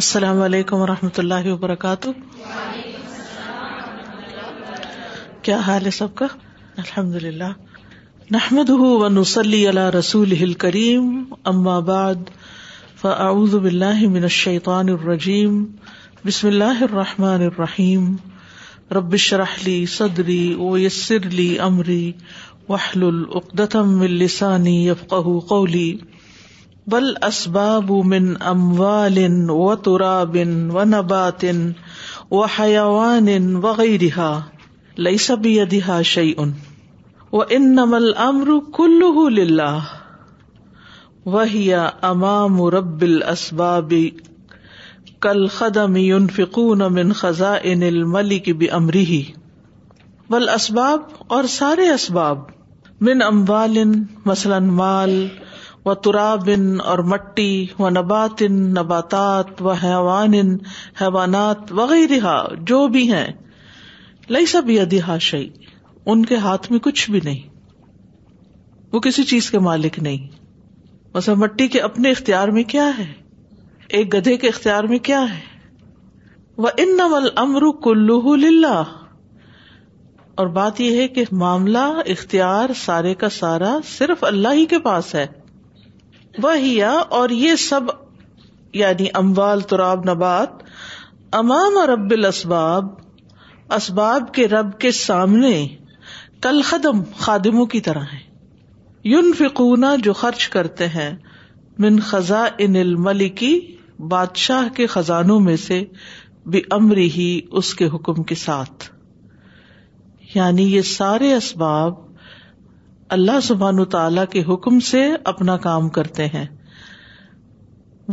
السلام علیکم و رحمۃ اللہ وبرکاتہ کیا حال ہے سب کا الحمد للہ نحمد ونسلی علی رسول کریم اما بعد فاعوذ باللہ من الشیطان الرجیم بسم اللہ الرحمٰن الرحیم ربشرحلی صدری ویسر لی امری او یسرلی عمری یفقہ قولی بل اسباب من اموال و تراب و نبات حو رحا لب دئی ان نل امرو کل ومام ربل امام رب الاسباب کل خدم امن من خزائن بھی امری بل اسباب اور سارے اسباب من اموال مثلا مال و ترا بن اور مٹی و نبات ان نباتات و حیوان حیوانات وغیرہ جو بھی ہیں لئی سب یہ دیہا شی ان کے ہاتھ میں کچھ بھی نہیں وہ کسی چیز کے مالک نہیں بس مٹی کے اپنے اختیار میں کیا ہے ایک گدھے کے اختیار میں کیا ہے وہ ان نمل کلو للہ اور بات یہ ہے کہ معاملہ اختیار سارے کا سارا صرف اللہ ہی کے پاس ہے اور یہ سب یعنی اموال تراب نبات امام اور الاسباب اسباب اسباب کے رب کے سامنے کل قدم خادموں کی طرح ہے یون فکونا جو خرچ کرتے ہیں من خزاں انل ملکی بادشاہ کے خزانوں میں سے بھی امری ہی اس کے حکم کے ساتھ یعنی یہ سارے اسباب اللہ سبحان تعالی کے حکم سے اپنا کام کرتے ہیں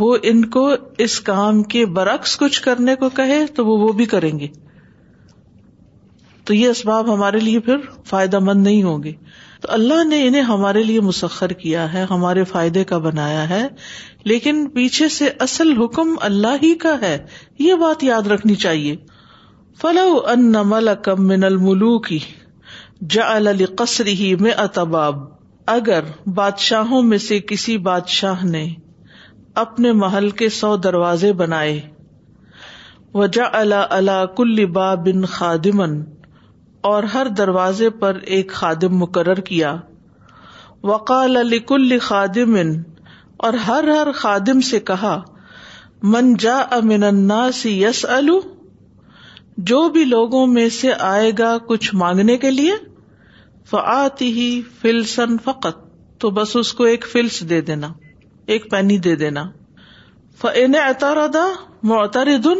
وہ ان کو اس کام کے برعکس کچھ کرنے کو کہے تو وہ وہ بھی کریں گے تو یہ اسباب ہمارے لیے پھر فائدہ مند نہیں ہوں گے تو اللہ نے انہیں ہمارے لیے مسخر کیا ہے ہمارے فائدے کا بنایا ہے لیکن پیچھے سے اصل حکم اللہ ہی کا ہے یہ بات یاد رکھنی چاہیے فلو ان نمل من الملو کی میں اتباب اگر بادشاہوں میں سے کسی بادشاہ نے اپنے محل کے سو دروازے بنائے و جا کل با بن خادمن اور ہر دروازے پر ایک خادم مقرر کیا وقال علی کل خادمن اور ہر ہر خادم سے کہا من جا امین نا سی یس لوگوں میں سے آئے گا کچھ مانگنے کے لیے ہی فلسن فقت تو بس اس کو ایک فلس دے دینا ایک پینی دے دینا فن اطار دا دن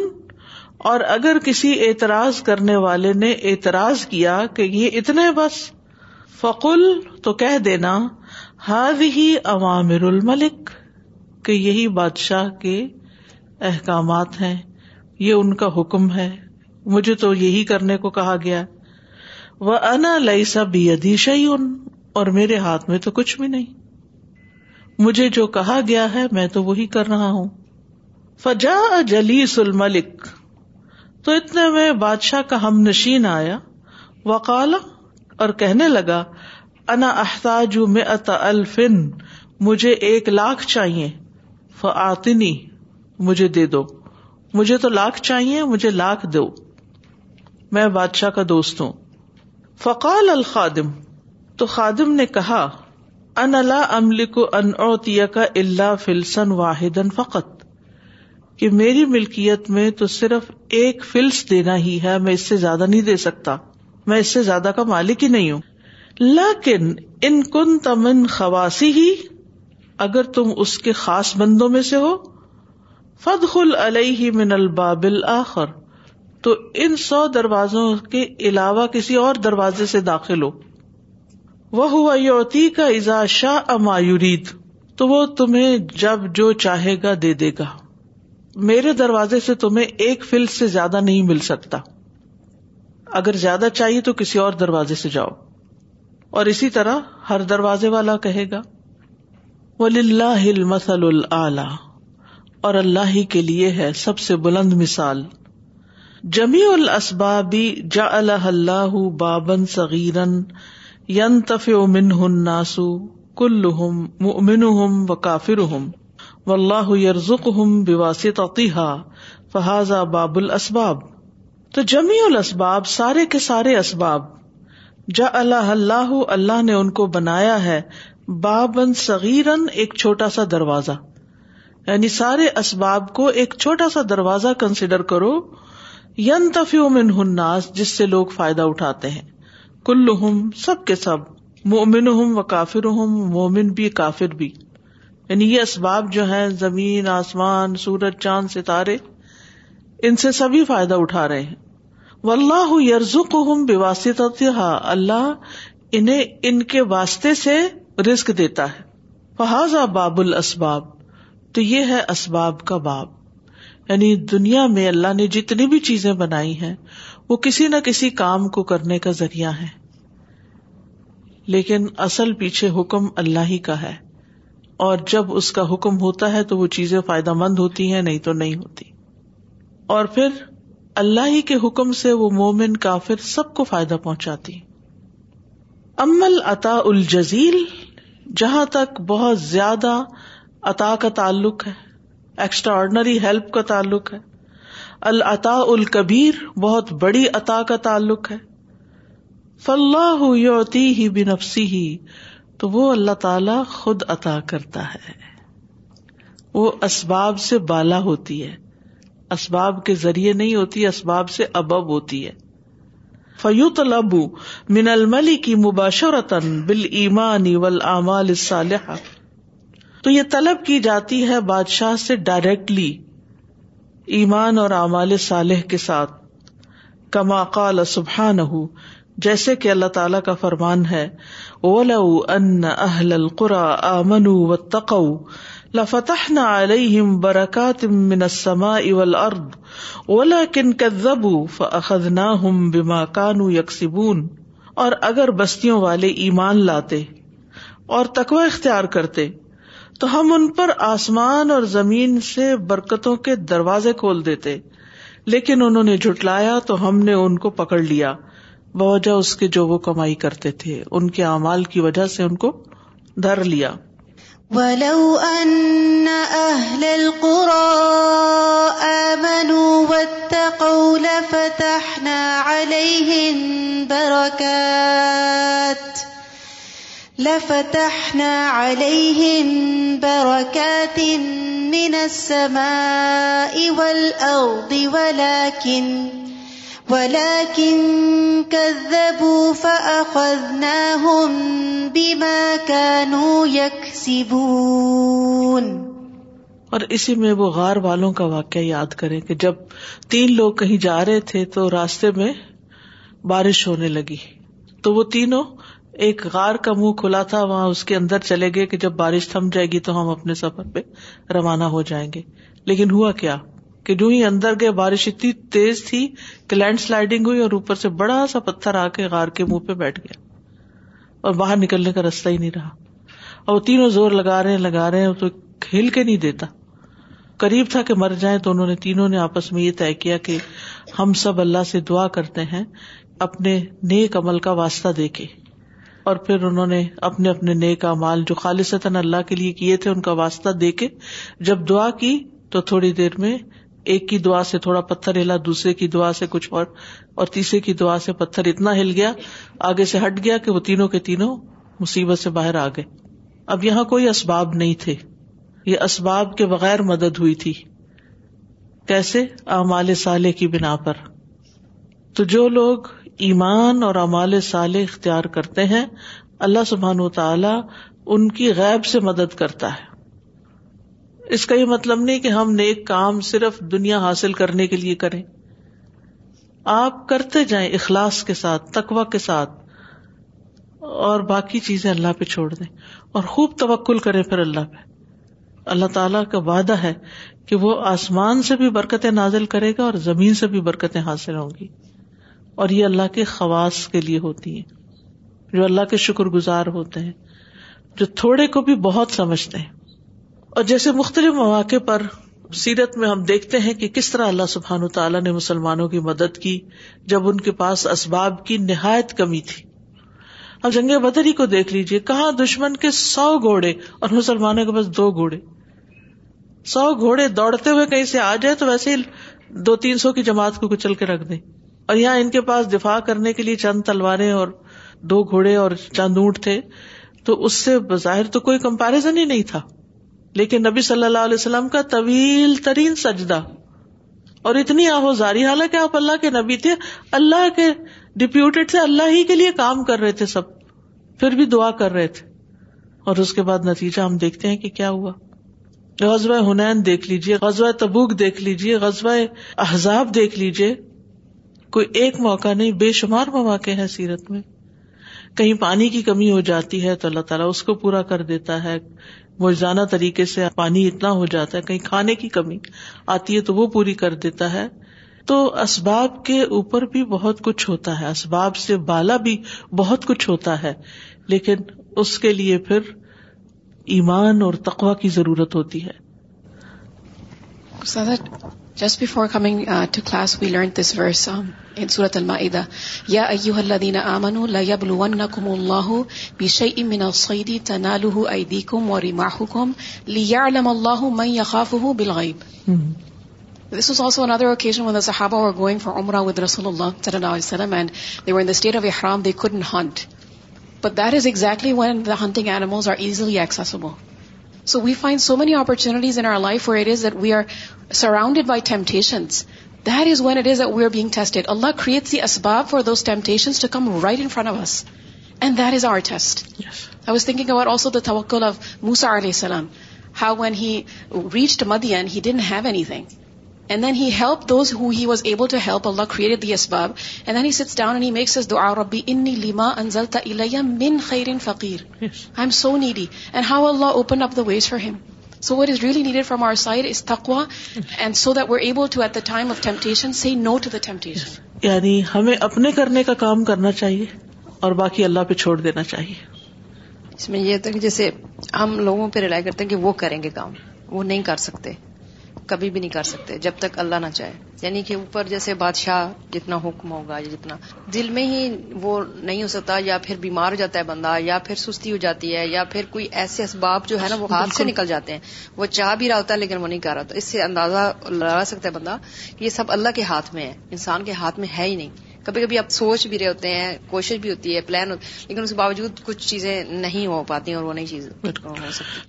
اور اگر کسی اعتراض کرنے والے نے اعتراض کیا کہ یہ اتنے بس فقل تو کہہ دینا ہاض ہی عوامر الملک کہ یہی بادشاہ کے احکامات ہیں یہ ان کا حکم ہے مجھے تو یہی کرنے کو کہا گیا ہے وہ ان لئیسا بھی ان اور میرے ہاتھ میں تو کچھ بھی نہیں مجھے جو کہا گیا ہے میں تو وہی کر رہا ہوں فجا جلیس ملک تو اتنے میں بادشاہ کا ہم نشین آیا وکال اور کہنے لگا انا احتاج میں الفن مجھے ایک لاکھ چاہیے فعتنی مجھے دے دو مجھے تو لاکھ چاہیے مجھے لاکھ دو میں بادشاہ کا دوست ہوں فقال الخادم تو خادم نے کہا ان کو اللہ فلسن واحد فقت میری ملکیت میں تو صرف ایک فلس دینا ہی ہے میں اس سے زیادہ نہیں دے سکتا میں اس سے زیادہ کا مالک ہی نہیں ہوں لیکن ان کن تمن خواسی ہی اگر تم اس کے خاص بندوں میں سے ہو خل علیہ من البابل آخر تو ان سو دروازوں کے علاوہ کسی اور دروازے سے داخل ہو وہ ہوا یوتی کا شاہ امایورید تو وہ تمہیں جب جو چاہے گا دے دے گا میرے دروازے سے تمہیں ایک فل سے زیادہ نہیں مل سکتا اگر زیادہ چاہیے تو کسی اور دروازے سے جاؤ اور اسی طرح ہر دروازے والا کہے گا ولی اللہ مسل اور اللہ ہی کے لیے ہے سب سے بلند مثال جمی الا جا اللہ اللہ بابن امن ہن ناسو کل ہم و کافر ہم و اللہ یارز تقیحا فہذا باب اسباب تو جمی الاسباب سارے کے سارے اسباب جا اللہ اللہ اللہ نے ان کو بنایا ہے بابن صغیرن ایک چھوٹا سا دروازہ یعنی سارے اسباب کو ایک چھوٹا سا دروازہ کنسیڈر کرو یون عمن ہُن ناس جس سے لوگ فائدہ اٹھاتے ہیں کل سب کے سب مومن ہوں و کافر ہوں مومن بھی کافر بھی یعنی یہ اسباب جو ہے زمین آسمان سورج چاند ستارے ان سے سبھی فائدہ اٹھا رہے ہیں اللہ کو ہوں بے واسطہ اللہ انہیں ان کے واسطے سے رسک دیتا ہے فہذا باب ال اسباب تو یہ ہے اسباب کا باب یعنی دنیا میں اللہ نے جتنی بھی چیزیں بنائی ہیں وہ کسی نہ کسی کام کو کرنے کا ذریعہ ہے لیکن اصل پیچھے حکم اللہ ہی کا ہے اور جب اس کا حکم ہوتا ہے تو وہ چیزیں فائدہ مند ہوتی ہیں نہیں تو نہیں ہوتی اور پھر اللہ ہی کے حکم سے وہ مومن کافر سب کو فائدہ پہنچاتی امل اتا الجزیل جہاں تک بہت زیادہ اتا کا تعلق ہے ایکسٹرا آرڈنری ہیلپ کا تعلق ہے العطا الکبیر بہت بڑی عطا کا تعلق ہے فلاح یوتی ہی ہی تو وہ اللہ تعالی خود عطا کرتا ہے وہ اسباب سے بالا ہوتی ہے اسباب کے ذریعے نہیں ہوتی اسباب سے ابب ہوتی ہے فیوت لبو من الملی کی مباشرتن بل ایمانی ولعما صالحہ تو یہ طلب کی جاتی ہے بادشاہ سے ڈائریکٹلی ایمان اور اعمال صالح کے ساتھ کما قال سبح جیسے کہ اللہ تعالی کا فرمان ہے اول اہل قرآہ تقو لفت نہ برکا تم منسما اول ارد اول کن کب اخذ نہ یکسبون اور اگر بستیوں والے ایمان لاتے اور تقوی اختیار کرتے تو ہم ان پر آسمان اور زمین سے برکتوں کے دروازے کھول دیتے لیکن انہوں نے جھٹلایا تو ہم نے ان کو پکڑ لیا بوجہ اس کے جو وہ کمائی کرتے تھے ان کے اعمال کی وجہ سے ان کو دھر لیا وَلَوْ أَنَّ أَهْلَ الْقُرَىٰ آمَنُوا وَاتَّقَوْا لَفَتَحْنَا عَلَيْهِمْ بَرَكَاتٍ لفتحنا عليهم بركات من السماء والأرض ولكن ولكن كذبوا فأخذناهم بما كانوا يكسبون اور اسی میں وہ غار والوں کا واقعہ یاد کریں کہ جب تین لوگ کہیں جا رہے تھے تو راستے میں بارش ہونے لگی تو وہ تینوں ایک غار کا منہ کھلا تھا وہاں اس کے اندر چلے گئے کہ جب بارش تھم جائے گی تو ہم اپنے سفر پہ روانہ ہو جائیں گے لیکن ہوا کیا کہ جو ہی اندر گئے بارش اتنی تیز تھی کہ لینڈ سلائڈنگ ہوئی اور اوپر سے بڑا سا پتھر آ کے غار کے منہ پہ بیٹھ گیا اور باہر نکلنے کا راستہ ہی نہیں رہا اور وہ تینوں زور لگا رہے لگا رہے تو ہل کے نہیں دیتا قریب تھا کہ مر جائیں تو انہوں نے تینوں نے آپس میں یہ طے کیا کہ ہم سب اللہ سے دعا کرتے ہیں اپنے نیک عمل کا واسطہ دے کے اور پھر انہوں نے اپنے اپنے نیک مال جو خالص اللہ کے لیے کیے تھے ان کا واسطہ دے کے جب دعا کی تو تھوڑی دیر میں ایک کی دعا سے تھوڑا پتھر ہلا دوسرے کی دعا سے کچھ اور تیسرے کی دعا سے پتھر اتنا ہل گیا آگے سے ہٹ گیا کہ وہ تینوں کے تینوں مصیبت سے باہر آ گئے اب یہاں کوئی اسباب نہیں تھے یہ اسباب کے بغیر مدد ہوئی تھی کیسے امال سالے کی بنا پر تو جو لوگ ایمان اور امال سال اختیار کرتے ہیں اللہ سبحان و تعالی ان کی غیب سے مدد کرتا ہے اس کا یہ مطلب نہیں کہ ہم نیک کام صرف دنیا حاصل کرنے کے لیے کریں آپ کرتے جائیں اخلاص کے ساتھ تکوا کے ساتھ اور باقی چیزیں اللہ پہ چھوڑ دیں اور خوب توکل کریں پھر اللہ پہ اللہ تعالی کا وعدہ ہے کہ وہ آسمان سے بھی برکتیں نازل کرے گا اور زمین سے بھی برکتیں حاصل ہوں گی اور یہ اللہ کے خواص کے لیے ہوتی ہیں جو اللہ کے شکر گزار ہوتے ہیں جو تھوڑے کو بھی بہت سمجھتے ہیں اور جیسے مختلف مواقع پر سیرت میں ہم دیکھتے ہیں کہ کس طرح اللہ سبحان تعالیٰ نے مسلمانوں کی مدد کی جب ان کے پاس اسباب کی نہایت کمی تھی اب جنگ بدری کو دیکھ لیجیے کہاں دشمن کے سو گھوڑے اور مسلمانوں کے پاس دو گھوڑے سو گھوڑے دوڑتے ہوئے کہیں سے آ جائے تو ویسے ہی دو تین سو کی جماعت کو کچل کے رکھ دیں اور یہاں ان کے پاس دفاع کرنے کے لیے چند تلواریں اور دو گھوڑے اور چند اونٹ تھے تو اس سے بظاہر تو کوئی کمپیرزن ہی نہیں تھا لیکن نبی صلی اللہ علیہ وسلم کا طویل ترین سجدہ اور اتنی آہوزاری حالانکہ آپ اللہ کے نبی تھے اللہ کے ڈپیوٹیڈ سے اللہ ہی کے لیے کام کر رہے تھے سب پھر بھی دعا کر رہے تھے اور اس کے بعد نتیجہ ہم دیکھتے ہیں کہ کیا ہوا غزوہ ہنین دیکھ لیجیے غزوہ تبوک دیکھ لیجیے غزوہ احزاب دیکھ لیجیے کوئی ایک موقع نہیں بے شمار مواقع ہے سیرت میں کہیں پانی کی کمی ہو جاتی ہے تو اللہ تعالیٰ اس کو پورا کر دیتا ہے موجانہ طریقے سے پانی اتنا ہو جاتا ہے کہیں کھانے کی کمی آتی ہے تو وہ پوری کر دیتا ہے تو اسباب کے اوپر بھی بہت کچھ ہوتا ہے اسباب سے بالا بھی بہت کچھ ہوتا ہے لیکن اس کے لیے پھر ایمان اور تقوا کی ضرورت ہوتی ہے just before coming to class we learn this verse in سورت المائدہ یا ایوہ الذین آمنوا لیبلونکم اللہ بشیء من الصید تنالہ ایدیکم ورماحکم لیعلم اللہ من یخافہ بالغیب This was also another occasion when the Sahaba were going for Umrah with Rasulullah sallallahu and they were in the state of Ihram, they couldn't hunt. But that is exactly when the hunting animals are easily accessible. So we find so many opportunities in our life for it is that we are surrounded by temptations there is when it is we are being tested Allah creates the اسباب for to come right in front of us and there is are I was thinking our ٹسٹوکل of Musa علیہ السلام how when he reached Madi and he didn't have any thing and then he helped those who he was able to help Allah create the اسباب and then he sits down and he makes this دعا ربی انی Lima انزل تا الیا من خیر فقیر I am so needy and how Allah open up the ways for him so what is really needed from our side is تکوا and so that we're able to at the time of temptation say no to the temptation یعنی ہمیں اپنے کرنے کا کام کرنا چاہیے اور باقی اللہ پہ چھوڑ دینا چاہیے اس میں یہ ہوتا ہے کہ جیسے ہم لوگوں پہ ریلائی کرتے ہیں کہ وہ کریں گے کام وہ نہیں کر سکتے کبھی بھی نہیں کر سکتے جب تک اللہ نہ چاہے یعنی کہ اوپر جیسے بادشاہ جتنا حکم ہوگا یا جتنا دل میں ہی وہ نہیں ہو سکتا یا پھر بیمار ہو جاتا ہے بندہ یا پھر سستی ہو جاتی ہے یا پھر کوئی ایسے اسباب جو ہے نا وہ ہاتھ سے نکل جاتے ہیں وہ چاہ بھی رہا ہوتا ہے لیکن وہ نہیں کر رہا اس سے اندازہ لگا سکتا ہے بندہ کہ یہ سب اللہ کے ہاتھ میں ہے انسان کے ہاتھ میں ہے ہی نہیں کبھی کبھی آپ سوچ بھی رہے ہوتے ہیں کوشش بھی ہوتی ہے پلان ہوتی لیکن اس کے باوجود کچھ چیزیں نہیں ہو پاتی اور وہ نہیں چیز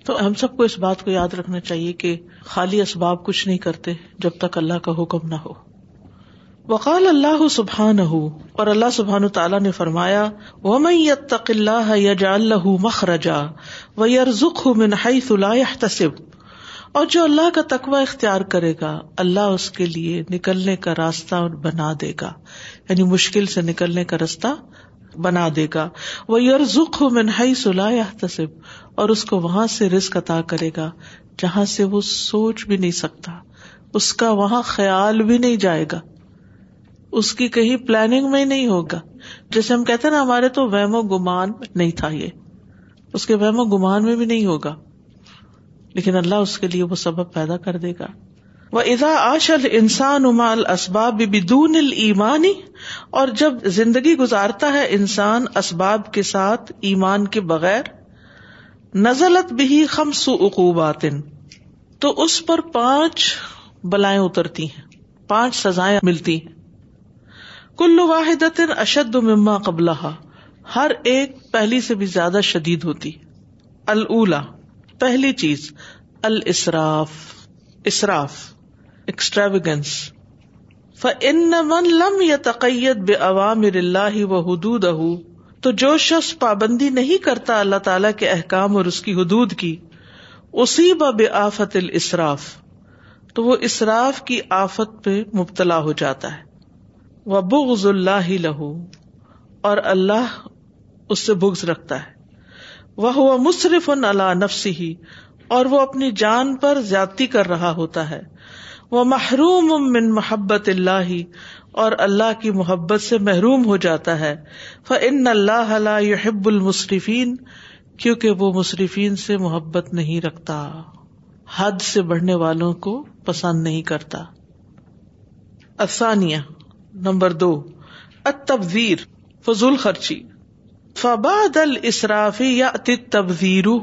تو ہم سب کو اس بات کو یاد رکھنا چاہیے کہ خالی اسباب کچھ نہیں کرتے جب تک اللہ کا حکم نہ ہو وقال اللہ سبحان اور اللہ سبحان تعالیٰ نے فرمایا وَمَن يَجْعَلْ لَهُ مَخْرَجًا وَيَرْزُقْهُ مِنْ حَيْثُ لَا يَحْتَسِبُ اور جو اللہ کا تقوی اختیار کرے گا اللہ اس کے لیے نکلنے کا راستہ بنا دے گا یعنی مشکل سے نکلنے کا راستہ بنا دے گا وہ یور زخم تصب اور اس کو وہاں سے رسک عطا کرے گا جہاں سے وہ سوچ بھی نہیں سکتا اس کا وہاں خیال بھی نہیں جائے گا اس کی کہیں پلاننگ میں نہیں ہوگا جیسے ہم کہتے نا ہمارے تو وہم و گمان نہیں تھا یہ اس کے وحم و گمان میں بھی نہیں ہوگا لیکن اللہ اس کے لیے وہ سبب پیدا کر دے گا وہ ادا آشل انسان اما ال اسباب بدون المانی اور جب زندگی گزارتا ہے انسان اسباب کے ساتھ ایمان کے بغیر نزلت بھی خمس عقوبات تو اس پر پانچ بلائیں اترتی ہیں پانچ سزائیں ملتی ہیں کل واحد اشد مما قبلہ ہر ایک پہلی سے بھی زیادہ شدید ہوتی اللہ پہلی چیز الاف اسراف ایکسٹراویگنس فن لم یا تقیت بے عوام اللہ و حدود اہ تو جو شخص پابندی نہیں کرتا اللہ تعالی کے احکام اور اس کی حدود کی اسی بے آفت الاسراف تو وہ اسراف کی آفت پہ مبتلا ہو جاتا ہے وہ بغض اللہ لہو اور اللہ اس سے بگز رکھتا ہے وہ مصرف ان اللہ نفسی ہی اور وہ اپنی جان پر زیادتی کر رہا ہوتا ہے وہ محروم محبت اللہ ہی اور اللہ کی محبت سے محروم ہو جاتا ہے فن ان اللہ یہ کیونکہ وہ مصرفین سے محبت نہیں رکھتا حد سے بڑھنے والوں کو پسند نہیں کرتا آسانیہ نمبر دو اتیر فضول خرچی فباد السرافی یا تبزیرو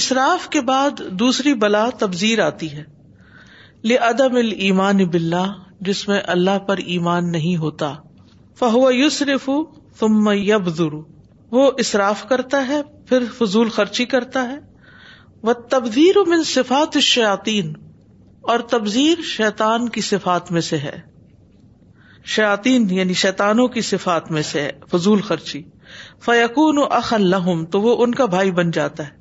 اسراف کے بعد دوسری بلا تبزیر آتی ہے لدم المان بلا جس میں اللہ پر ایمان نہیں ہوتا فہو یوس رف تم یبزرو وہ اصراف کرتا ہے پھر فضول خرچی کرتا ہے وہ تبزیر من صفات الشیاطین اور تبزیر شیطان کی صفات میں سے ہے شیاتین یعنی شیتانوں کی صفات میں سے فضول خرچی فیقون اخ اللہ تو وہ ان کا بھائی بن جاتا ہے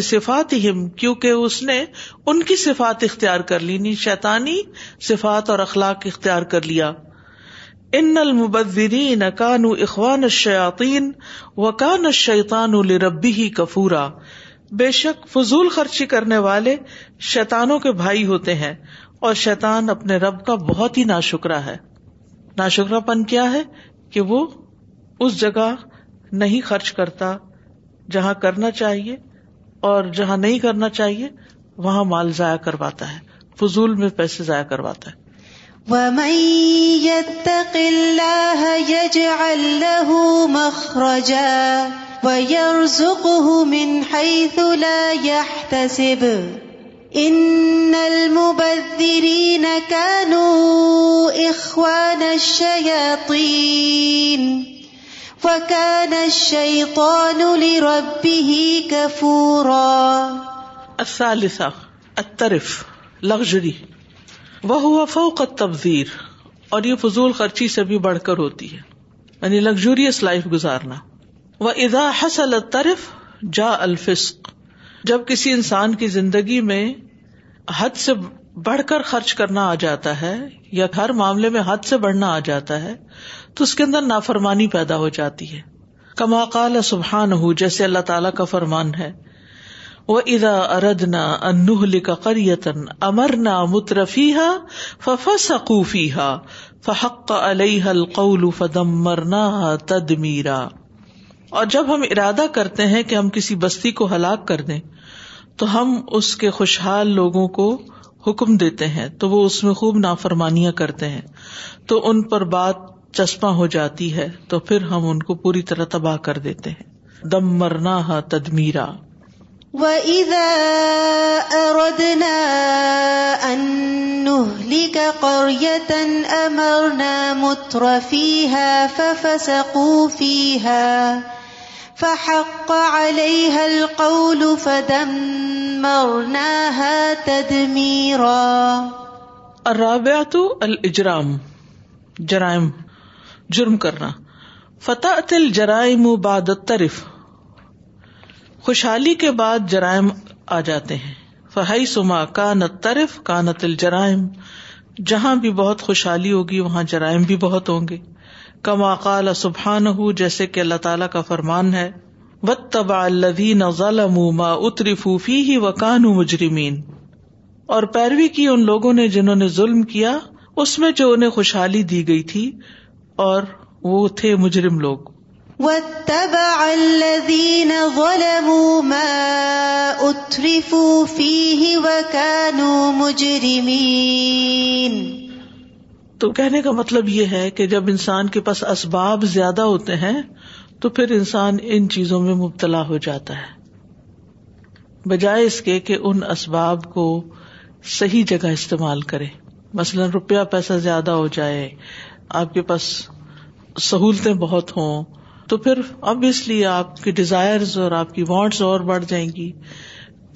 صفات ہم کیونکہ اس نے ان کی صفات اختیار کر لی یعنی شیتانی صفات اور اخلاق اختیار کر لیا ان المبذرین اکان اخوان شیطین و لربی ہی کفورا بے شک فضول خرچی کرنے والے شیتانوں کے بھائی ہوتے ہیں اور شیطان اپنے رب کا بہت ہی ناشکرا ہے ناشکرا پن کیا ہے کہ وہ اس جگہ نہیں خرچ کرتا جہاں کرنا چاہیے اور جہاں نہیں کرنا چاہیے وہاں مال ضائع کرواتا ہے فضول میں پیسے ضائع کرواتا ہے نلری نوان شی و شی قو نو نی ربی کفور اطرف لگژری فوق تبزیر اور یہ فضول خرچی سے بھی بڑھ کر ہوتی ہے یعنی لگژریس لائف گزارنا وہ حسل اضاحت جا الفسق جب کسی انسان کی زندگی میں حد سے بڑھ کر خرچ کرنا آ جاتا ہے یا ہر معاملے میں حد سے بڑھنا آ جاتا ہے تو اس کے اندر نافرمانی پیدا ہو جاتی ہے کما کال سبحان ہو جیسے اللہ تعالیٰ کا فرمان ہے وہ ادا اردنا انہ لکھا کریتن امرنا مترفی ہا فف سقوفی ہا فحق علیہ القول حل قول فدم مرنا تدمیرا اور جب ہم ارادہ کرتے ہیں کہ ہم کسی بستی کو ہلاک کر دیں تو ہم اس کے خوشحال لوگوں کو حکم دیتے ہیں تو وہ اس میں خوب نافرمانیاں کرتے ہیں تو ان پر بات چسپاں ہو جاتی ہے تو پھر ہم ان کو پوری طرح تباہ کر دیتے ہیں دم مرنا ہے فِيهَا فَفَسَقُوا فِيهَا فحق عليها القول فدمرناها تدميرا الرابعة الاجرام جرائم جرم کرنا فتح الطرف خوشحالی کے بعد جرائم آ جاتے ہیں فہی سما کانت طرف کانت الجرائم جہاں بھی بہت خوشحالی ہوگی وہاں جرائم بھی بہت ہوں گے کما قال سبحان ہُ جیسے کہ اللہ تعالیٰ کا فرمان ہے و تبا الدین ما اتری فوفی ہی و مجرمین اور پیروی کی ان لوگوں نے جنہوں نے ظلم کیا اس میں جو انہیں خوشحالی دی گئی تھی اور وہ تھے مجرم لوگ وبا الذين ظلموا اتری اترفوا و کانو مجرمین تو کہنے کا مطلب یہ ہے کہ جب انسان کے پاس اسباب زیادہ ہوتے ہیں تو پھر انسان ان چیزوں میں مبتلا ہو جاتا ہے بجائے اس کے کہ ان اسباب کو صحیح جگہ استعمال کرے مثلاً روپیہ پیسہ زیادہ ہو جائے آپ کے پاس سہولتیں بہت ہوں تو پھر ابویسلی آپ کی ڈیزائرز اور آپ کی وانٹس اور بڑھ جائیں گی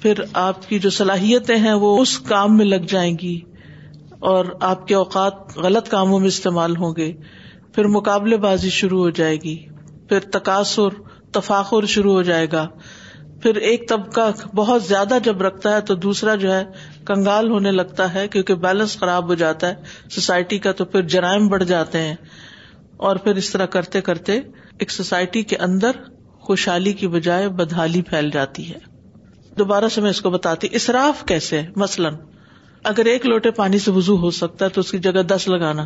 پھر آپ کی جو صلاحیتیں ہیں وہ اس کام میں لگ جائیں گی اور آپ کے اوقات غلط کاموں میں استعمال ہوں گے پھر مقابلے بازی شروع ہو جائے گی پھر تقاصر تفاخر شروع ہو جائے گا پھر ایک طبقہ بہت زیادہ جب رکھتا ہے تو دوسرا جو ہے کنگال ہونے لگتا ہے کیونکہ بیلنس خراب ہو جاتا ہے سوسائٹی کا تو پھر جرائم بڑھ جاتے ہیں اور پھر اس طرح کرتے کرتے ایک سوسائٹی کے اندر خوشحالی کی بجائے بدحالی پھیل جاتی ہے دوبارہ سے میں اس کو بتاتی اسراف کیسے مثلاً اگر ایک لوٹے پانی سے وزو ہو سکتا ہے تو اس کی جگہ دس لگانا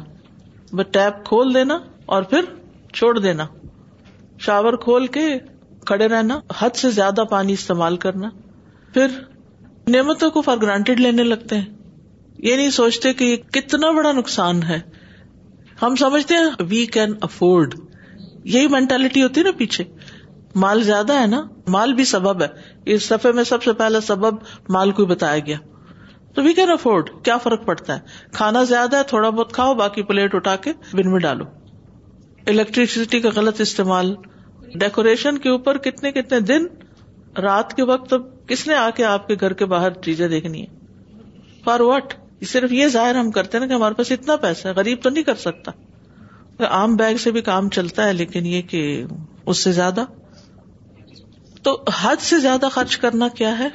بس ٹیپ کھول دینا اور پھر چھوڑ دینا شاور کھول کے کھڑے رہنا حد سے زیادہ پانی استعمال کرنا پھر نعمتوں کو فار گرانٹیڈ لینے لگتے ہیں یہ نہیں سوچتے کہ یہ کتنا بڑا نقصان ہے ہم سمجھتے ہیں وی کین افورڈ یہی مینٹلٹی ہوتی ہے نا پیچھے مال زیادہ ہے نا مال بھی سبب ہے اس سفے میں سب سے پہلا سبب مال کو بتایا گیا تو وی کین افورڈ کیا فرق پڑتا ہے کھانا زیادہ ہے تھوڑا بہت کھاؤ باقی پلیٹ اٹھا کے بن میں ڈالو الیکٹریسٹی کا غلط استعمال ڈیکوریشن کے اوپر کتنے کتنے دن رات کے وقت کس نے آ کے آپ کے گھر کے باہر چیزیں دیکھنی ہے فار واٹ صرف یہ ظاہر ہم کرتے ہیں کہ ہمارے پاس اتنا پیسہ ہے غریب تو نہیں کر سکتا عام بیگ سے بھی کام چلتا ہے لیکن یہ کہ اس سے زیادہ تو حد سے زیادہ خرچ کرنا کیا ہے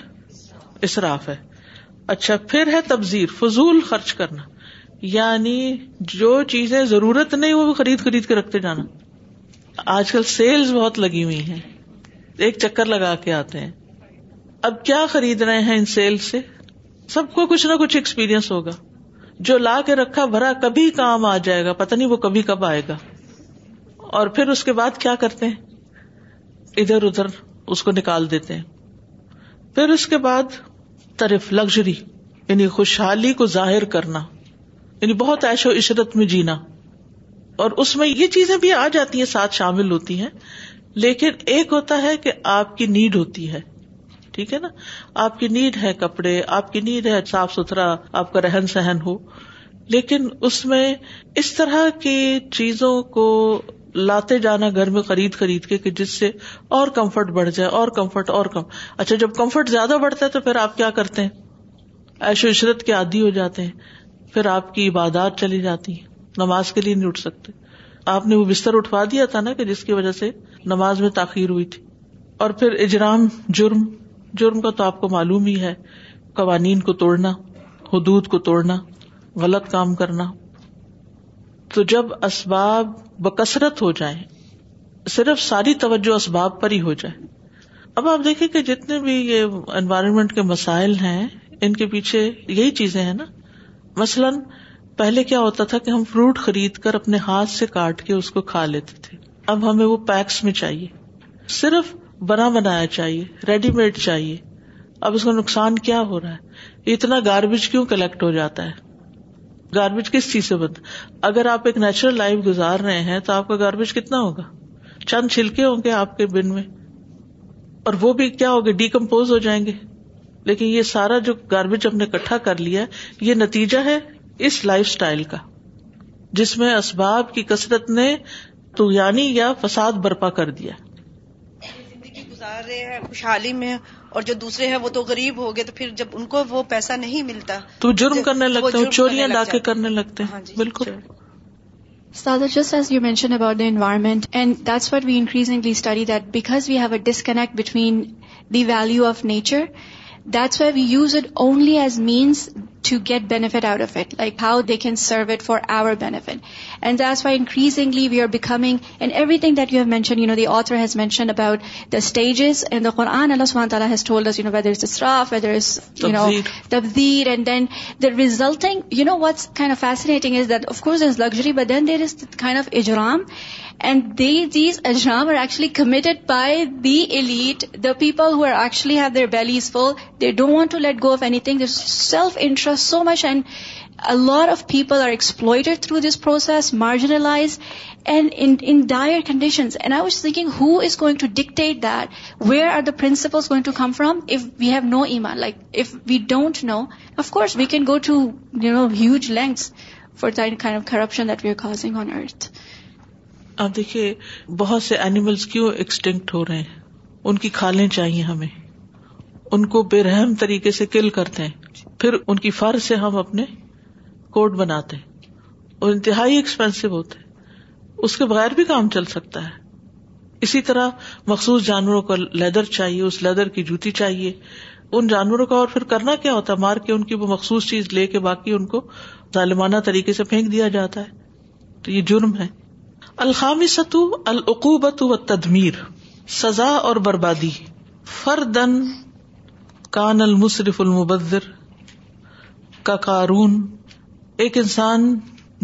اصراف ہے اچھا پھر ہے تبزیر فضول خرچ کرنا یعنی جو چیزیں ضرورت نہیں وہ خرید خرید کے رکھتے جانا آج کل سیلز بہت لگی ہوئی ہیں ایک چکر لگا کے آتے ہیں اب کیا خرید رہے ہیں ان سیل سے سب کو کچھ نہ کچھ ایکسپیرینس ہوگا جو لا کے رکھا بھرا کبھی کام آ جائے گا پتہ نہیں وہ کبھی کب آئے گا اور پھر اس کے بعد کیا کرتے ہیں ادھر ادھر اس کو نکال دیتے ہیں پھر اس کے بعد لگژری یعنی خوشحالی کو ظاہر کرنا یعنی بہت ایش و عشرت میں جینا اور اس میں یہ چیزیں بھی آ جاتی ہیں ساتھ شامل ہوتی ہیں لیکن ایک ہوتا ہے کہ آپ کی نیڈ ہوتی ہے ٹھیک ہے نا آپ کی نیڈ ہے کپڑے آپ کی نیڈ ہے صاف ستھرا آپ کا رہن سہن ہو لیکن اس میں اس طرح کی چیزوں کو لاتے جانا گھر میں خرید خرید کے کہ جس سے اور کمفرٹ بڑھ جائے اور کمفرٹ اور کم اچھا جب کمفرٹ زیادہ بڑھتا ہے تو پھر آپ کیا کرتے ہیں ایش و عشرت کے عادی ہو جاتے ہیں پھر آپ کی عبادات چلی جاتی ہیں نماز کے لیے نہیں اٹھ سکتے آپ نے وہ بستر اٹھوا دیا تھا نا کہ جس کی وجہ سے نماز میں تاخیر ہوئی تھی اور پھر اجرام جرم جرم کا تو آپ کو معلوم ہی ہے قوانین کو توڑنا حدود کو توڑنا غلط کام کرنا تو جب اسباب بکثرت ہو جائے صرف ساری توجہ اسباب پر ہی ہو جائے اب آپ دیکھیں کہ جتنے بھی یہ انوائرمنٹ کے مسائل ہیں ان کے پیچھے یہی چیزیں ہیں نا مثلاً پہلے کیا ہوتا تھا کہ ہم فروٹ خرید کر اپنے ہاتھ سے کاٹ کے اس کو کھا لیتے تھے اب ہمیں وہ پیکس میں چاہیے صرف بنا بنایا چاہیے ریڈی میڈ چاہیے اب اس کا نقصان کیا ہو رہا ہے اتنا گاربیج کیوں کلیکٹ ہو جاتا ہے گاربیج کس چیز سے بنتا اگر آپ ایک نیچرل لائف گزار رہے ہیں تو آپ کا گاربیج کتنا ہوگا چند چھلکے ہوں گے آپ کے بن میں اور وہ بھی کیا ہوگا ڈیکمپوز ہو جائیں گے لیکن یہ سارا جو گاربیج ہم نے اکٹھا کر لیا یہ نتیجہ ہے اس لائف اسٹائل کا جس میں اسباب کی کثرت نے تو یعنی یا فساد برپا کر دیا زندگی گزار رہے ہیں خوشحالی میں اور جو دوسرے ہیں وہ تو غریب ہو گئے تو پھر جب ان کو وہ پیسہ نہیں ملتا تو جرم کرنے لگتا چوریاں لا کے کرنے لگتے ہیں ہاں جی، بالکل سادر just as you mention about the environment and that's what we increasingly study that because we have a disconnect between the value of nature that's why we use it only as means to get benefit out of it like how they can serve it for our benefit and that's why increasingly we are becoming and everything that you have mention you know the author has mention about the stages and the قرآن اللہ تعالیٰ has told you know whether is stuff whether is you know تبدیل and then the resulting you know kind of fascinating is that of course is luxury but then there is kind of اجرام And these ajram are actually committed by the elite, the people who are actually have their bellies full. They don't want to let go of anything. There's self-interest so much, and a lot of people are exploited through this process, marginalized, and in dire conditions. And I was thinking, who is going to dictate that? Where are the principles going to come from if we have no iman? Like, if we don't know, of course we can go to, huge lengths for that kind of corruption that we are causing on earth. آپ دیکھیے بہت سے animals کیوں extinct ہو رہے ہیں ان کی کھالیں چاہیے ہمیں ان کو بے رحم طریقے سے کل کرتے ہیں پھر ان کی فر سے ہم اپنے کوٹ بناتے ہیں اور انتہائی ایکسپینسو ہوتے ہیں اس کے بغیر بھی کام چل سکتا ہے اسی طرح مخصوص جانوروں کا لیدر چاہیے اس لیدر کی جوتی چاہیے ان جانوروں کا اور پھر کرنا کیا ہوتا ہے مار کے ان کی وہ مخصوص چیز لے کے باقی ان کو ظالمانہ طریقے سے پھینک دیا جاتا ہے تو یہ جرم ہے الخام ستو العقوبت و تدمیر سزا اور بربادی فردن کان المصرف المبذر کا کارون ایک انسان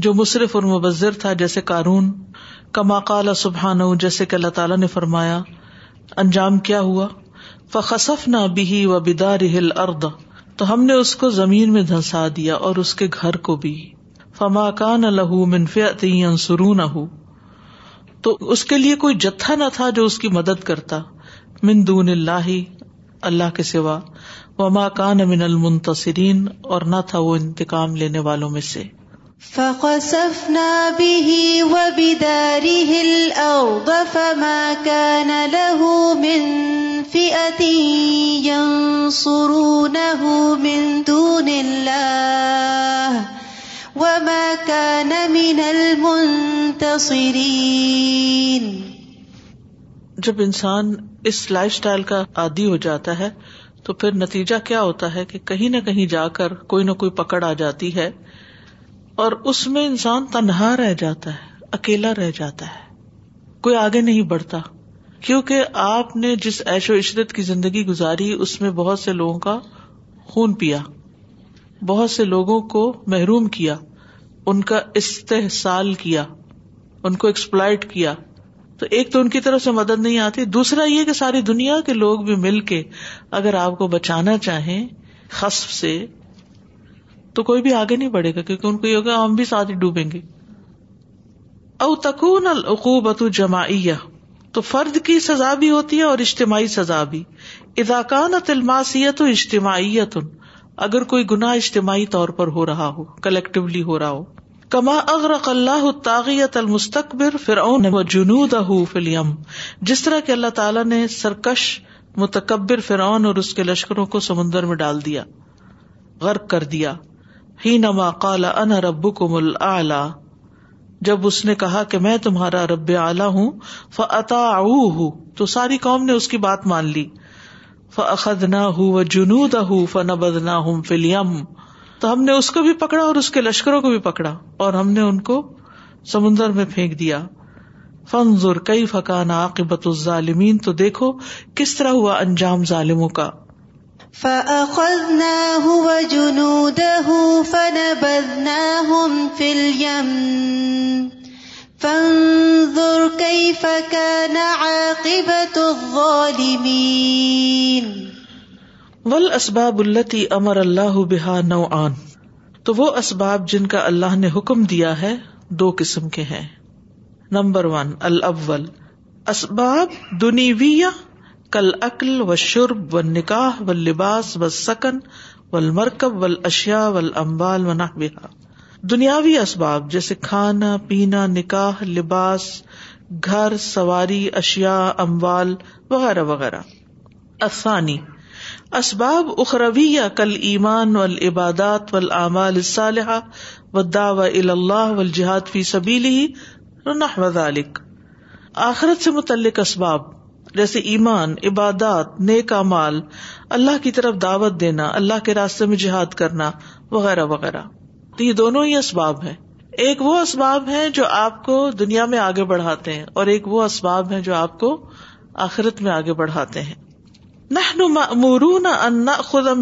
جو مصرف اور مبذر تھا جیسے کارون کا قال سبحان جیسے کہ اللہ تعالیٰ نے فرمایا انجام کیا ہوا فخصف نہ بہی و ارد تو ہم نے اس کو زمین میں دھنسا دیا اور اس کے گھر کو بھی فما کان الحم منفی انسرو نہ تو اس کے لیے کوئی جتھا نہ تھا جو اس کی مدد کرتا مندون اللہ اللہ کے سوا و من المنتصرین اور نہ تھا وہ انتقام لینے والوں میں سے مندون جب انسان اس لائف سٹائل کا عادی ہو جاتا ہے تو پھر نتیجہ کیا ہوتا ہے کہ کہیں نہ کہیں جا کر کوئی نہ کوئی پکڑ آ جاتی ہے اور اس میں انسان تنہا رہ جاتا ہے اکیلا رہ جاتا ہے کوئی آگے نہیں بڑھتا کیونکہ آپ نے جس ایش و عشرت کی زندگی گزاری اس میں بہت سے لوگوں کا خون پیا بہت سے لوگوں کو محروم کیا ان کا استحصال کیا ان کو ایکسپلائٹ کیا تو ایک تو ان کی طرف سے مدد نہیں آتی دوسرا یہ کہ ساری دنیا کے لوگ بھی مل کے اگر آپ کو بچانا چاہیں خصف سے تو کوئی بھی آگے نہیں بڑھے گا کیونکہ ان کو یہ ہوگا ہم بھی ساتھ ہی ڈوبیں گے او تکون العقوبت جماعیہ تو فرد کی سزا بھی ہوتی ہے اور اجتماعی سزا بھی اداکان نہ اجتماعیت و اگر کوئی گنا اجتماعی طور پر ہو رہا ہو کلیکٹولی ہو رہا ہو کما اللہ تاغیت المستقبر فرعون و جنود فلیم جس طرح اللہ تعالیٰ نے سرکش متکبر فرعون اور اس کے لشکروں کو سمندر میں ڈال دیا غرق کر دیا ہی نما کالا ان رب کو مل جب اس نے کہا کہ میں تمہارا رب اعلی ہوں تو ساری قوم نے اس کی بات مان لی فدنا ہُو جن دہ فنا بدنا ہوں فلیم تو ہم نے اس کو بھی پکڑا اور اس کے لشکروں کو بھی پکڑا اور ہم نے ان کو سمندر میں پھینک دیا فنزور کئی فقان عاقبت ظالمین تو دیکھو کس طرح ہوا انجام ظالموں کا فَأَخَذْنَاهُ وَجُنُودَهُ فَنَبَذْنَاهُمْ جنو الْيَمِّ الظالمين اسباب التي امر اللہ بها نوعان تو وہ اسباب جن کا اللہ نے حکم دیا ہے دو قسم کے ہیں نمبر ون الاول اسباب ویا کل عقل و شرب و نکاح و لباس و سکن و المرکب اشیا و و نحبہ دنیاوی اسباب جیسے کھانا پینا نکاح لباس گھر سواری اشیا اموال وغیرہ وغیرہ افسانی اسباب اخروی یا کل ایمان و العبادات و العمال صالحہ و الا و جہاد فی سبیلی رضالک آخرت سے متعلق اسباب جیسے ایمان عبادات نیک مال اللہ کی طرف دعوت دینا اللہ کے راستے میں جہاد کرنا وغیرہ وغیرہ تو یہ دونوں ہی اسباب ہیں ایک وہ اسباب ہیں جو آپ کو دنیا میں آگے بڑھاتے ہیں اور ایک وہ اسباب ہیں جو آپ کو آخرت میں آگے بڑھاتے ہیں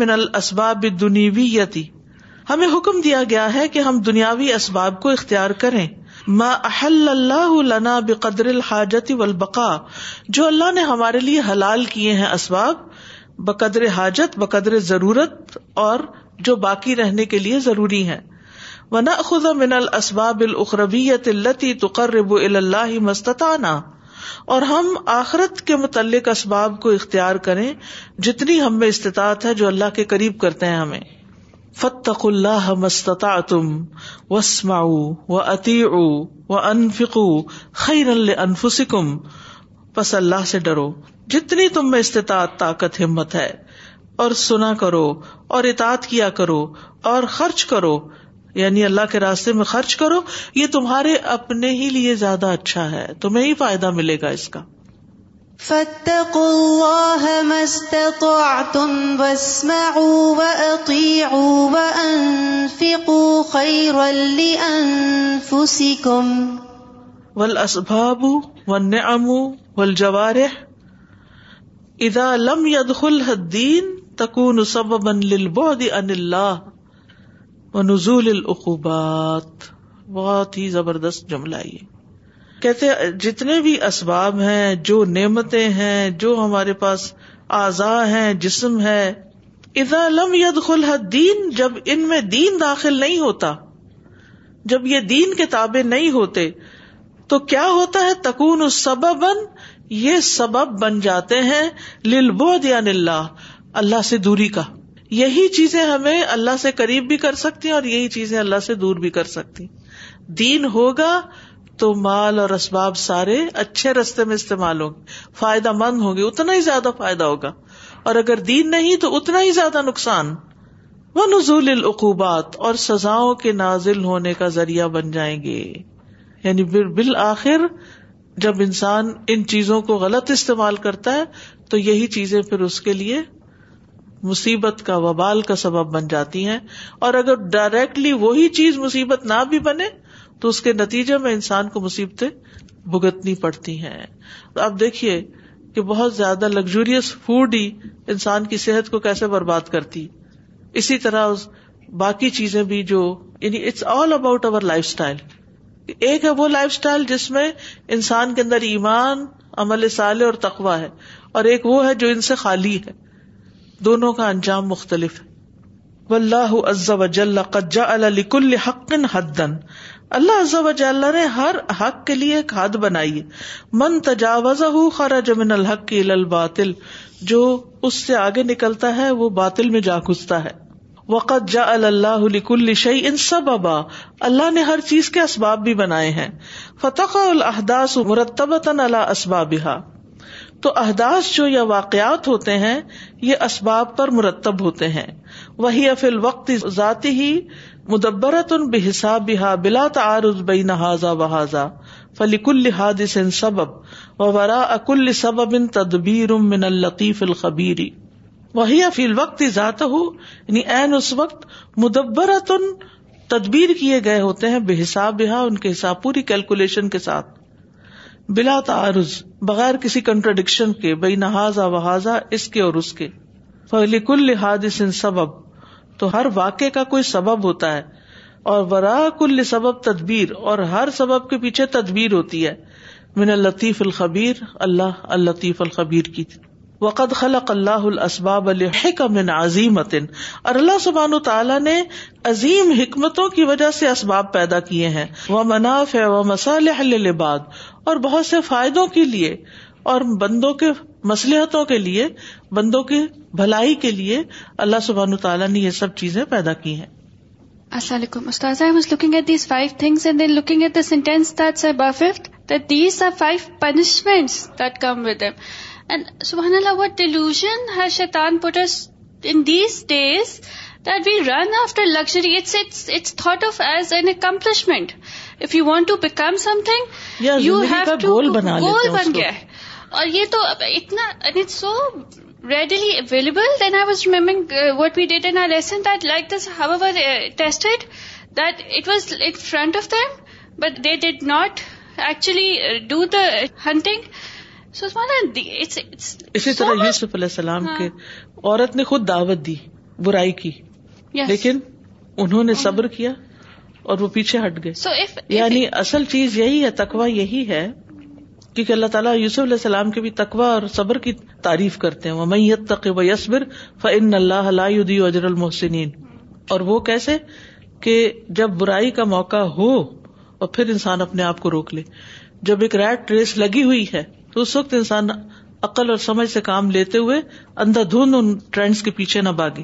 من الاسباب یتی ہمیں حکم دیا گیا ہے کہ ہم دنیاوی اسباب کو اختیار کریں احل اللہ بقدر الحاجت والبقاء جو اللہ نے ہمارے لیے حلال کیے ہیں اسباب بقدر حاجت بقدر ضرورت اور جو باقی رہنے کے لیے ضروری ہے ونا خدا من السباب العقربیت التی تقرب اللہ مستطانا اور ہم آخرت کے متعلق اسباب کو اختیار کریں جتنی ہم میں استطاعت ہے جو اللہ کے قریب کرتے ہیں ہمیں فتق اللہ مستتا تم وسما اتی انفکو خیر انفسکم سے ڈرو جتنی تم میں استطاعت طاقت ہمت ہے اور سنا کرو اور اطاط کیا کرو اور خرچ کرو یعنی اللہ کے راستے میں خرچ کرو یہ تمہارے اپنے ہی لیے زیادہ اچھا ہے تمہیں ہی فائدہ ملے گا اس کا فاتقوا الله ما استطعتم واسمعوا وأطيعوا وأنفقوا خيرا لأنفسكم والأسباب والنعم والجوارح إذا لم يدخلها الدين تكون سببا للبعد عن الله العقوبات بہت ہی زبردست جملہ یہ کہتے جتنے بھی اسباب ہیں جو نعمتیں ہیں جو ہمارے پاس اعضا ہیں جسم ہے لم از دین جب ان میں دین داخل نہیں ہوتا جب یہ دین کے تابے نہیں ہوتے تو کیا ہوتا ہے تکون سببن یہ سبب بن جاتے ہیں للبو یا اللہ اللہ سے دوری کا یہی چیزیں ہمیں اللہ سے قریب بھی کر سکتی اور یہی چیزیں اللہ سے دور بھی کر سکتی دین ہوگا تو مال اور اسباب سارے اچھے رستے میں استعمال ہوگی فائدہ مند ہوں گے اتنا ہی زیادہ فائدہ ہوگا اور اگر دین نہیں تو اتنا ہی زیادہ نقصان وہ نزول العقوبات اور سزاؤں کے نازل ہونے کا ذریعہ بن جائیں گے یعنی بالآخر جب انسان ان چیزوں کو غلط استعمال کرتا ہے تو یہی چیزیں پھر اس کے لیے مصیبت کا وبال کا سبب بن جاتی ہیں اور اگر ڈائریکٹلی وہی چیز مصیبت نہ بھی بنے تو اس کے نتیجے میں انسان کو مصیبتیں بھگتنی پڑتی ہیں تو آپ دیکھیے کہ بہت زیادہ لگژریس فوڈ ہی انسان کی صحت کو کیسے برباد کرتی اسی طرح اس باقی چیزیں بھی جو یعنی it's all about our lifestyle ایک ہے وہ لائف اسٹائل جس میں انسان کے اندر ایمان عمل سال اور تقوا ہے اور ایک وہ ہے جو ان سے خالی ہے دونوں کا انجام مختلف ہے ہر حق کے لیے ایک حد بنائی من تجاوز جو اس سے آگے نکلتا ہے وہ باطل میں جا گھستا ہے وہ قدا اللہ شعی ان سب ابا اللہ نے ہر چیز کے اسباب بھی بنائے ہیں فتح الحداس مرتب اللہ اسباب تو احداث جو یا واقعات ہوتے ہیں یہ اسباب پر مرتب ہوتے ہیں وہی افل وقت ذاتی ہی مدبرت ان بے حساب بلا تار بئی نہ فلیک الحاد ان سبب ورا اکل سبب ان تدبیر من القیف الخبیری وہی افیل وقت ذات ہو یعنی اس وقت مدبرت ان تدبیر کیے گئے ہوتے ہیں بے حساب ان کے حساب پوری کیلکولیشن کے ساتھ بلا تعارض بغیر کسی کنٹرڈکشن کے بئی نہ اس کے اور اس کے پہلی کل لحاظ سبب تو ہر واقع کا کوئی سبب ہوتا ہے اور ورا کل سبب تدبیر اور ہر سبب کے پیچھے تدبیر ہوتی ہے من الطیف الخبیر اللہ الطیف الخبیر کی وقت خلق اللہ السباب الحکم من عظیم اور اللہ سبحان و تعالیٰ نے عظیم حکمتوں کی وجہ سے اسباب پیدا کیے ہیں وہ مناف ہے و مسالح الباغ اور بہت سے فائدوں کے لیے اور بندوں کے مصلحتوں کے لیے بندوں کے بھلائی کے لیے اللہ سبحان تعالیٰ نے یہ سب چیزیں پیدا کی ہیں السلام علیکم استاذ I was looking at these five things and then looking at the sentence that's about fifth that these are five punishments that come with them and سبحان اللہ وٹ ڈیلوژن ہر شیطان put us in these days that we run after luxury it's it's it's thought of as an accomplishment if you want to become something you have goal بنا goal بن گیا ہے اور یہ تو اتنا so readily available then I was remembering what we did in I lesson that like this how over tested that it was in front of them but they did not actually do the hunting اسی طرح یوسف علیہ السلام ہاں۔ کے عورت نے خود دعوت دی برائی کی لیکن انہوں نے صبر کیا اور وہ پیچھے ہٹ گئے so if, یعنی if, اصل چیز یہی ہے تقوا یہی ہے کیونکہ اللہ تعالیٰ یوسف علیہ السلام کے بھی تقوا اور صبر کی تعریف کرتے ہیں میت یسبر فن اللہ اجر المحسنین اور وہ کیسے کہ جب برائی کا موقع ہو اور پھر انسان اپنے آپ کو روک لے جب ایک ریٹ ریس لگی ہوئی ہے تو اس وقت انسان عقل اور سمجھ سے کام لیتے ہوئے اندھا دھند ان ٹرینڈس کے پیچھے نہ باغی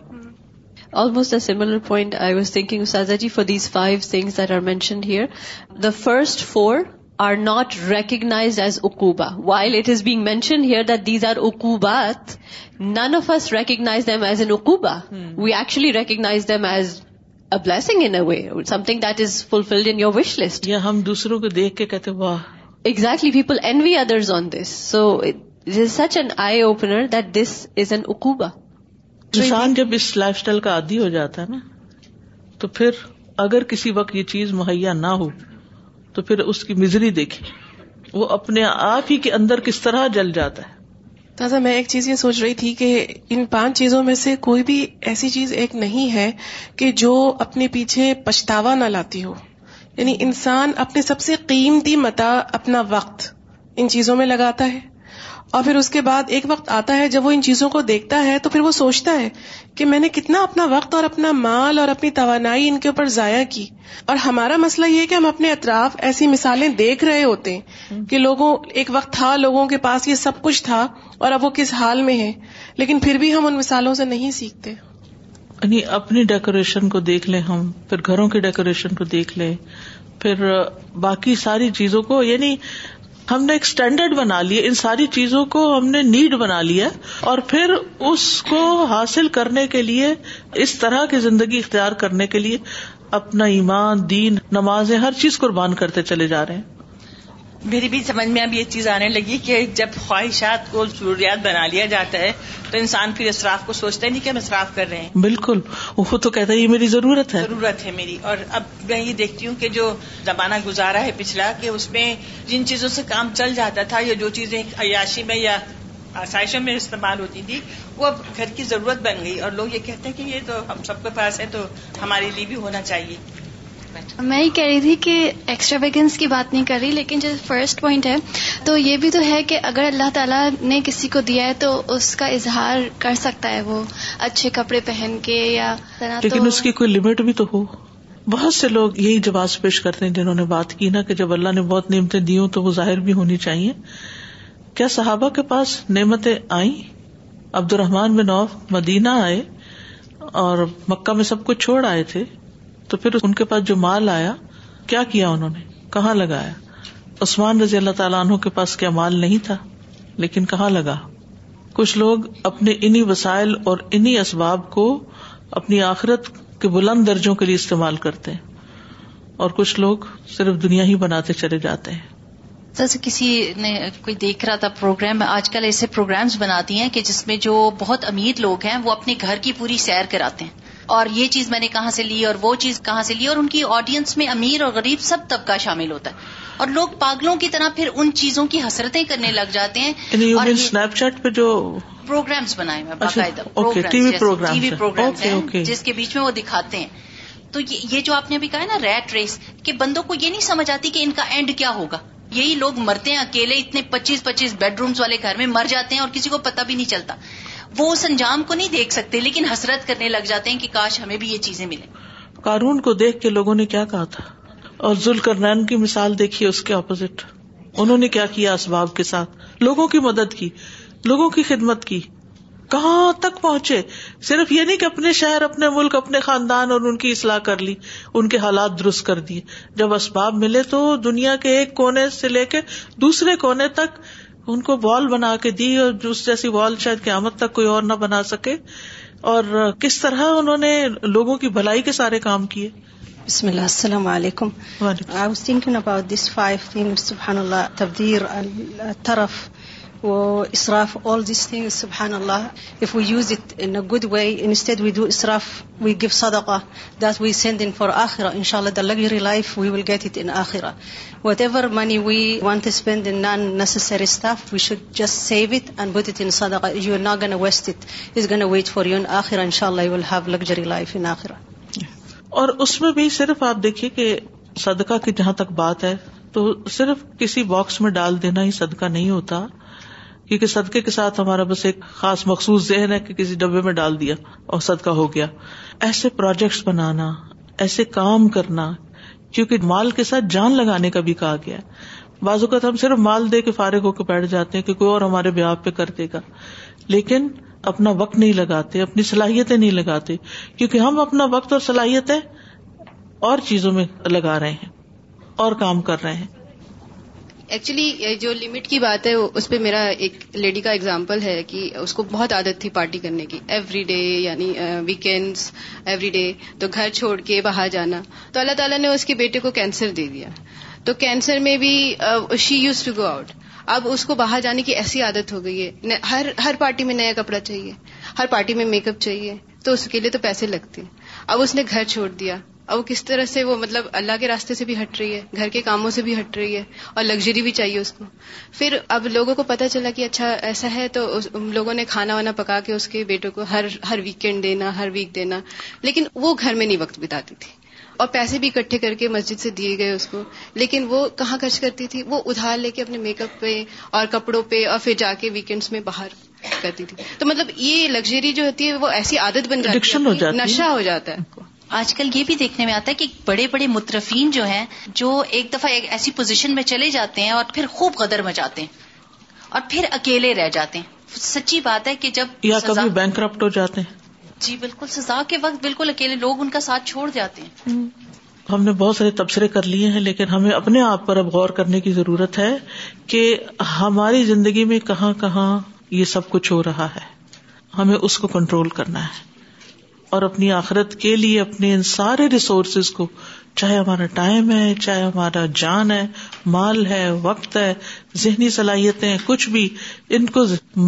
almost similar point I was thinking سازا G for these five things that are mentioned here the first four are not recognise as اکوبا while it is being mention here that these are اکوبات none of us recognise them as an اکوبا we actually recognise them as a blessing in a way something that is fulfilled in your wish list ہم دوسروں کو دیکھ کے کہتے exactly people others on this so such an eye opener that this is an اکوبا جی۔ انسان جب اس لائف اسٹائل کا عادی ہو جاتا ہے نا تو پھر اگر کسی وقت یہ چیز مہیا نہ ہو تو پھر اس کی مزری دیکھے وہ اپنے آپ ہی کے اندر کس طرح جل جاتا ہے تازہ میں ایک چیز یہ سوچ رہی تھی کہ ان پانچ چیزوں میں سے کوئی بھی ایسی چیز ایک نہیں ہے کہ جو اپنے پیچھے پچھتاوا نہ لاتی ہو یعنی انسان اپنے سب سے قیمتی متا اپنا وقت ان چیزوں میں لگاتا ہے اور پھر اس کے بعد ایک وقت آتا ہے جب وہ ان چیزوں کو دیکھتا ہے تو پھر وہ سوچتا ہے کہ میں نے کتنا اپنا وقت اور اپنا مال اور اپنی توانائی ان کے اوپر ضائع کی اور ہمارا مسئلہ یہ کہ ہم اپنے اطراف ایسی مثالیں دیکھ رہے ہوتے ہیں کہ لوگوں ایک وقت تھا لوگوں کے پاس یہ سب کچھ تھا اور اب وہ کس حال میں ہے لیکن پھر بھی ہم ان مثالوں سے نہیں سیکھتے یعنی اپنی ڈیکوریشن کو دیکھ لیں ہم پھر گھروں کی ڈیکوریشن کو دیکھ لیں پھر باقی ساری چیزوں کو یعنی ہم نے ایک اسٹینڈرڈ بنا لی ان ساری چیزوں کو ہم نے نیڈ بنا لیا اور پھر اس کو حاصل کرنے کے لیے اس طرح کی زندگی اختیار کرنے کے لیے اپنا ایمان دین نماز ہر چیز قربان کرتے چلے جا رہے ہیں میری بھی سمجھ میں اب یہ چیز آنے لگی کہ جب خواہشات کو ضروریات بنا لیا جاتا ہے تو انسان پھر اصراف کو سوچتا ہے نہیں کہ ہم اصراف کر رہے ہیں بالکل وہ تو کہتا ہے یہ میری ضرورت ہے ضرورت ہے میری اور اب میں یہ دیکھتی ہوں کہ جو زمانہ گزارا ہے پچھلا کہ اس میں جن چیزوں سے کام چل جاتا تھا یا جو چیزیں عیاشی میں یا آسائشوں میں استعمال ہوتی تھی وہ اب گھر کی ضرورت بن گئی اور لوگ یہ کہتے ہیں کہ یہ تو ہم سب کے پاس ہے تو ہمارے لیے بھی ہونا چاہیے میں یہ کہہ رہی تھی کہ ایکسٹرا ویگنس کی بات نہیں کر رہی لیکن جو فرسٹ پوائنٹ ہے تو یہ بھی تو ہے کہ اگر اللہ تعالیٰ نے کسی کو دیا ہے تو اس کا اظہار کر سکتا ہے وہ اچھے کپڑے پہن کے یا لیکن اس کی کوئی لمٹ بھی تو ہو بہت سے لوگ یہی جواب پیش کرتے ہیں جنہوں نے بات کی نا کہ جب اللہ نے بہت نعمتیں دی ہوں تو وہ ظاہر بھی ہونی چاہیے کیا صحابہ کے پاس نعمتیں آئی الرحمان بن نوف مدینہ آئے اور مکہ میں سب کچھ چھوڑ آئے تھے تو پھر ان کے پاس جو مال آیا کیا کیا انہوں نے کہاں لگایا عثمان رضی اللہ تعالیٰ انہوں کے پاس کیا مال نہیں تھا لیکن کہاں لگا کچھ لوگ اپنے انہیں وسائل اور انہیں اسباب کو اپنی آخرت کے بلند درجوں کے لیے استعمال کرتے ہیں اور کچھ لوگ صرف دنیا ہی بناتے چلے جاتے ہیں جیسے کسی نے کوئی دیکھ رہا تھا پروگرام آج کل ایسے پروگرامز بناتی ہیں کہ جس میں جو بہت امیر لوگ ہیں وہ اپنے گھر کی پوری سیر کراتے ہیں اور یہ چیز میں نے کہاں سے لی اور وہ چیز کہاں سے لی اور ان کی آڈینس میں امیر اور غریب سب طبقہ شامل ہوتا ہے اور لوگ پاگلوں کی طرح پھر ان چیزوں کی حسرتیں کرنے لگ جاتے ہیں یعنی اور اسنیپ چیٹ پہ جو پروگرامس بنائے اچھا، باقاعدہ ٹی وی پروگرام جس کے بیچ میں وہ دکھاتے ہیں تو یہ جو آپ نے ابھی کہا ہے نا ریٹ ریس کہ بندوں کو یہ نہیں سمجھ آتی کہ ان کا اینڈ کیا ہوگا یہی لوگ مرتے ہیں اکیلے اتنے پچیس پچیس بیڈ رومس والے گھر میں مر جاتے ہیں اور کسی کو پتہ بھی نہیں چلتا وہ اس انجام کو نہیں دیکھ سکتے لیکن حسرت کرنے لگ جاتے ہیں کہ کاش ہمیں بھی یہ چیزیں ملیں قارون کو دیکھ کے لوگوں نے کیا کہا تھا اور ذل کرنین کی مثال دیکھی اس کے اپوزٹ انہوں نے کیا کیا اسباب کے ساتھ لوگوں کی مدد کی لوگوں کی خدمت کی کہاں تک پہنچے صرف یہ نہیں کہ اپنے شہر اپنے ملک اپنے خاندان اور ان کی اصلاح کر لی ان کے حالات درست کر دیے جب اسباب ملے تو دنیا کے ایک کونے سے لے کے دوسرے کونے تک ان کو وال بنا کے دی اور جس جیسی وال شاید قیامت تک کوئی اور نہ بنا سکے اور کس طرح انہوں نے لوگوں کی بھلائی کے سارے کام کیے بسم اللہ السلام علیکم I was thinking about this five thing سبحان اللہ تبدیل طرف گڈ وے گیٹ اٹھیرا whatever gain a wait فارا ان شاء اللہ اور اس میں بھی صرف آپ دیکھیے کہ صدقہ کی جہاں تک بات ہے تو صرف کسی باکس میں ڈال دینا ہی صدقہ نہیں ہوتا کیونکہ صدقے کے ساتھ ہمارا بس ایک خاص مخصوص ذہن ہے کہ کسی ڈبے میں ڈال دیا اور صدقہ ہو گیا ایسے پروجیکٹس بنانا ایسے کام کرنا کیونکہ مال کے ساتھ جان لگانے کا بھی کہا گیا ہے بازو کا تو ہم صرف مال دے کے فارغ ہو کے بیٹھ جاتے ہیں کہ کوئی اور ہمارے بیاہ پہ کر دے گا لیکن اپنا وقت نہیں لگاتے اپنی صلاحیتیں نہیں لگاتے کیونکہ ہم اپنا وقت اور صلاحیتیں اور چیزوں میں لگا رہے ہیں اور کام کر رہے ہیں ایکچولی eh, جو لمٹ کی بات ہے اس پہ میرا ایک لیڈی کا ایگزامپل ہے کہ اس کو بہت عادت تھی پارٹی کرنے کی ایوری ڈے یعنی ویکینڈس ایوری ڈے تو گھر چھوڑ کے باہر جانا تو اللہ تعالیٰ نے اس کے بیٹے کو کینسر دے دیا تو کینسر میں بھی she used to go out اب اس کو باہر جانے کی ایسی عادت ہو گئی ہے ہر ہر پارٹی میں نیا کپڑا چاہیے ہر پارٹی میں میک اپ چاہیے تو اس کے لیے تو پیسے لگتے اب اس نے گھر چھوڑ دیا وہ کس طرح سے وہ مطلب اللہ کے راستے سے بھی ہٹ رہی ہے گھر کے کاموں سے بھی ہٹ رہی ہے اور لگژری بھی چاہیے اس کو پھر اب لوگوں کو پتا چلا کہ اچھا ایسا ہے تو لوگوں نے کھانا وانا پکا کے اس کے بیٹوں کو ہر ہر ویکینڈ دینا ہر ویک دینا لیکن وہ گھر میں نہیں وقت بتاتی تھی اور پیسے بھی اکٹھے کر کے مسجد سے دیے گئے اس کو لیکن وہ کہاں خرچ کرتی تھی وہ ادھار لے کے اپنے میک اپ پہ اور کپڑوں پہ اور پھر جا کے ویکینڈس میں باہر کرتی تھی تو مطلب یہ لگژری جو ہوتی ہے وہ ایسی عادت بن جاتی ہے نشہ ہو جاتا ہے آج کل یہ بھی دیکھنے میں آتا ہے کہ بڑے بڑے مترفین جو ہیں جو ایک دفعہ ایک ایسی پوزیشن میں چلے جاتے ہیں اور پھر خوب قدر مچاتے ہیں اور پھر اکیلے رہ جاتے ہیں سچی بات ہے کہ جب یا کبھی بینک کرپٹ ہو جاتے ہیں جی بالکل سزا کے وقت بالکل اکیلے لوگ ان کا ساتھ چھوڑ جاتے ہیں ہم نے بہت سارے تبصرے کر لیے ہیں لیکن ہمیں اپنے آپ پر اب غور کرنے کی ضرورت ہے کہ ہماری زندگی میں کہاں کہاں یہ سب کچھ ہو رہا ہے ہمیں اس کو کنٹرول کرنا ہے اور اپنی آخرت کے لیے اپنے ان سارے ریسورسز کو چاہے ہمارا ٹائم ہے چاہے ہمارا جان ہے مال ہے وقت ہے ذہنی صلاحیتیں کچھ بھی ان کو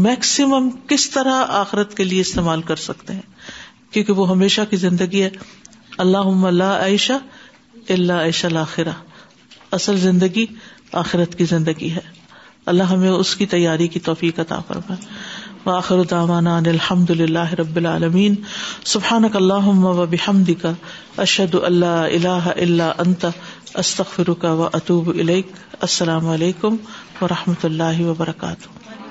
میکسیمم کس طرح آخرت کے لیے استعمال کر سکتے ہیں کیونکہ وہ ہمیشہ کی زندگی ہے اللہ اللہ عائشہ اللہ عائشہ الآخرہ اصل زندگی آخرت کی زندگی ہے اللہ ہمیں اس کی تیاری کی توفیق عطا فرمائے وآخر دعوانا ان الحمد لله رب العالمين سبحانك اللهم وبحمدك اشهد ان لا اله الا انت استغفرك واتوب اليك السلام عليكم ورحمه الله وبركاته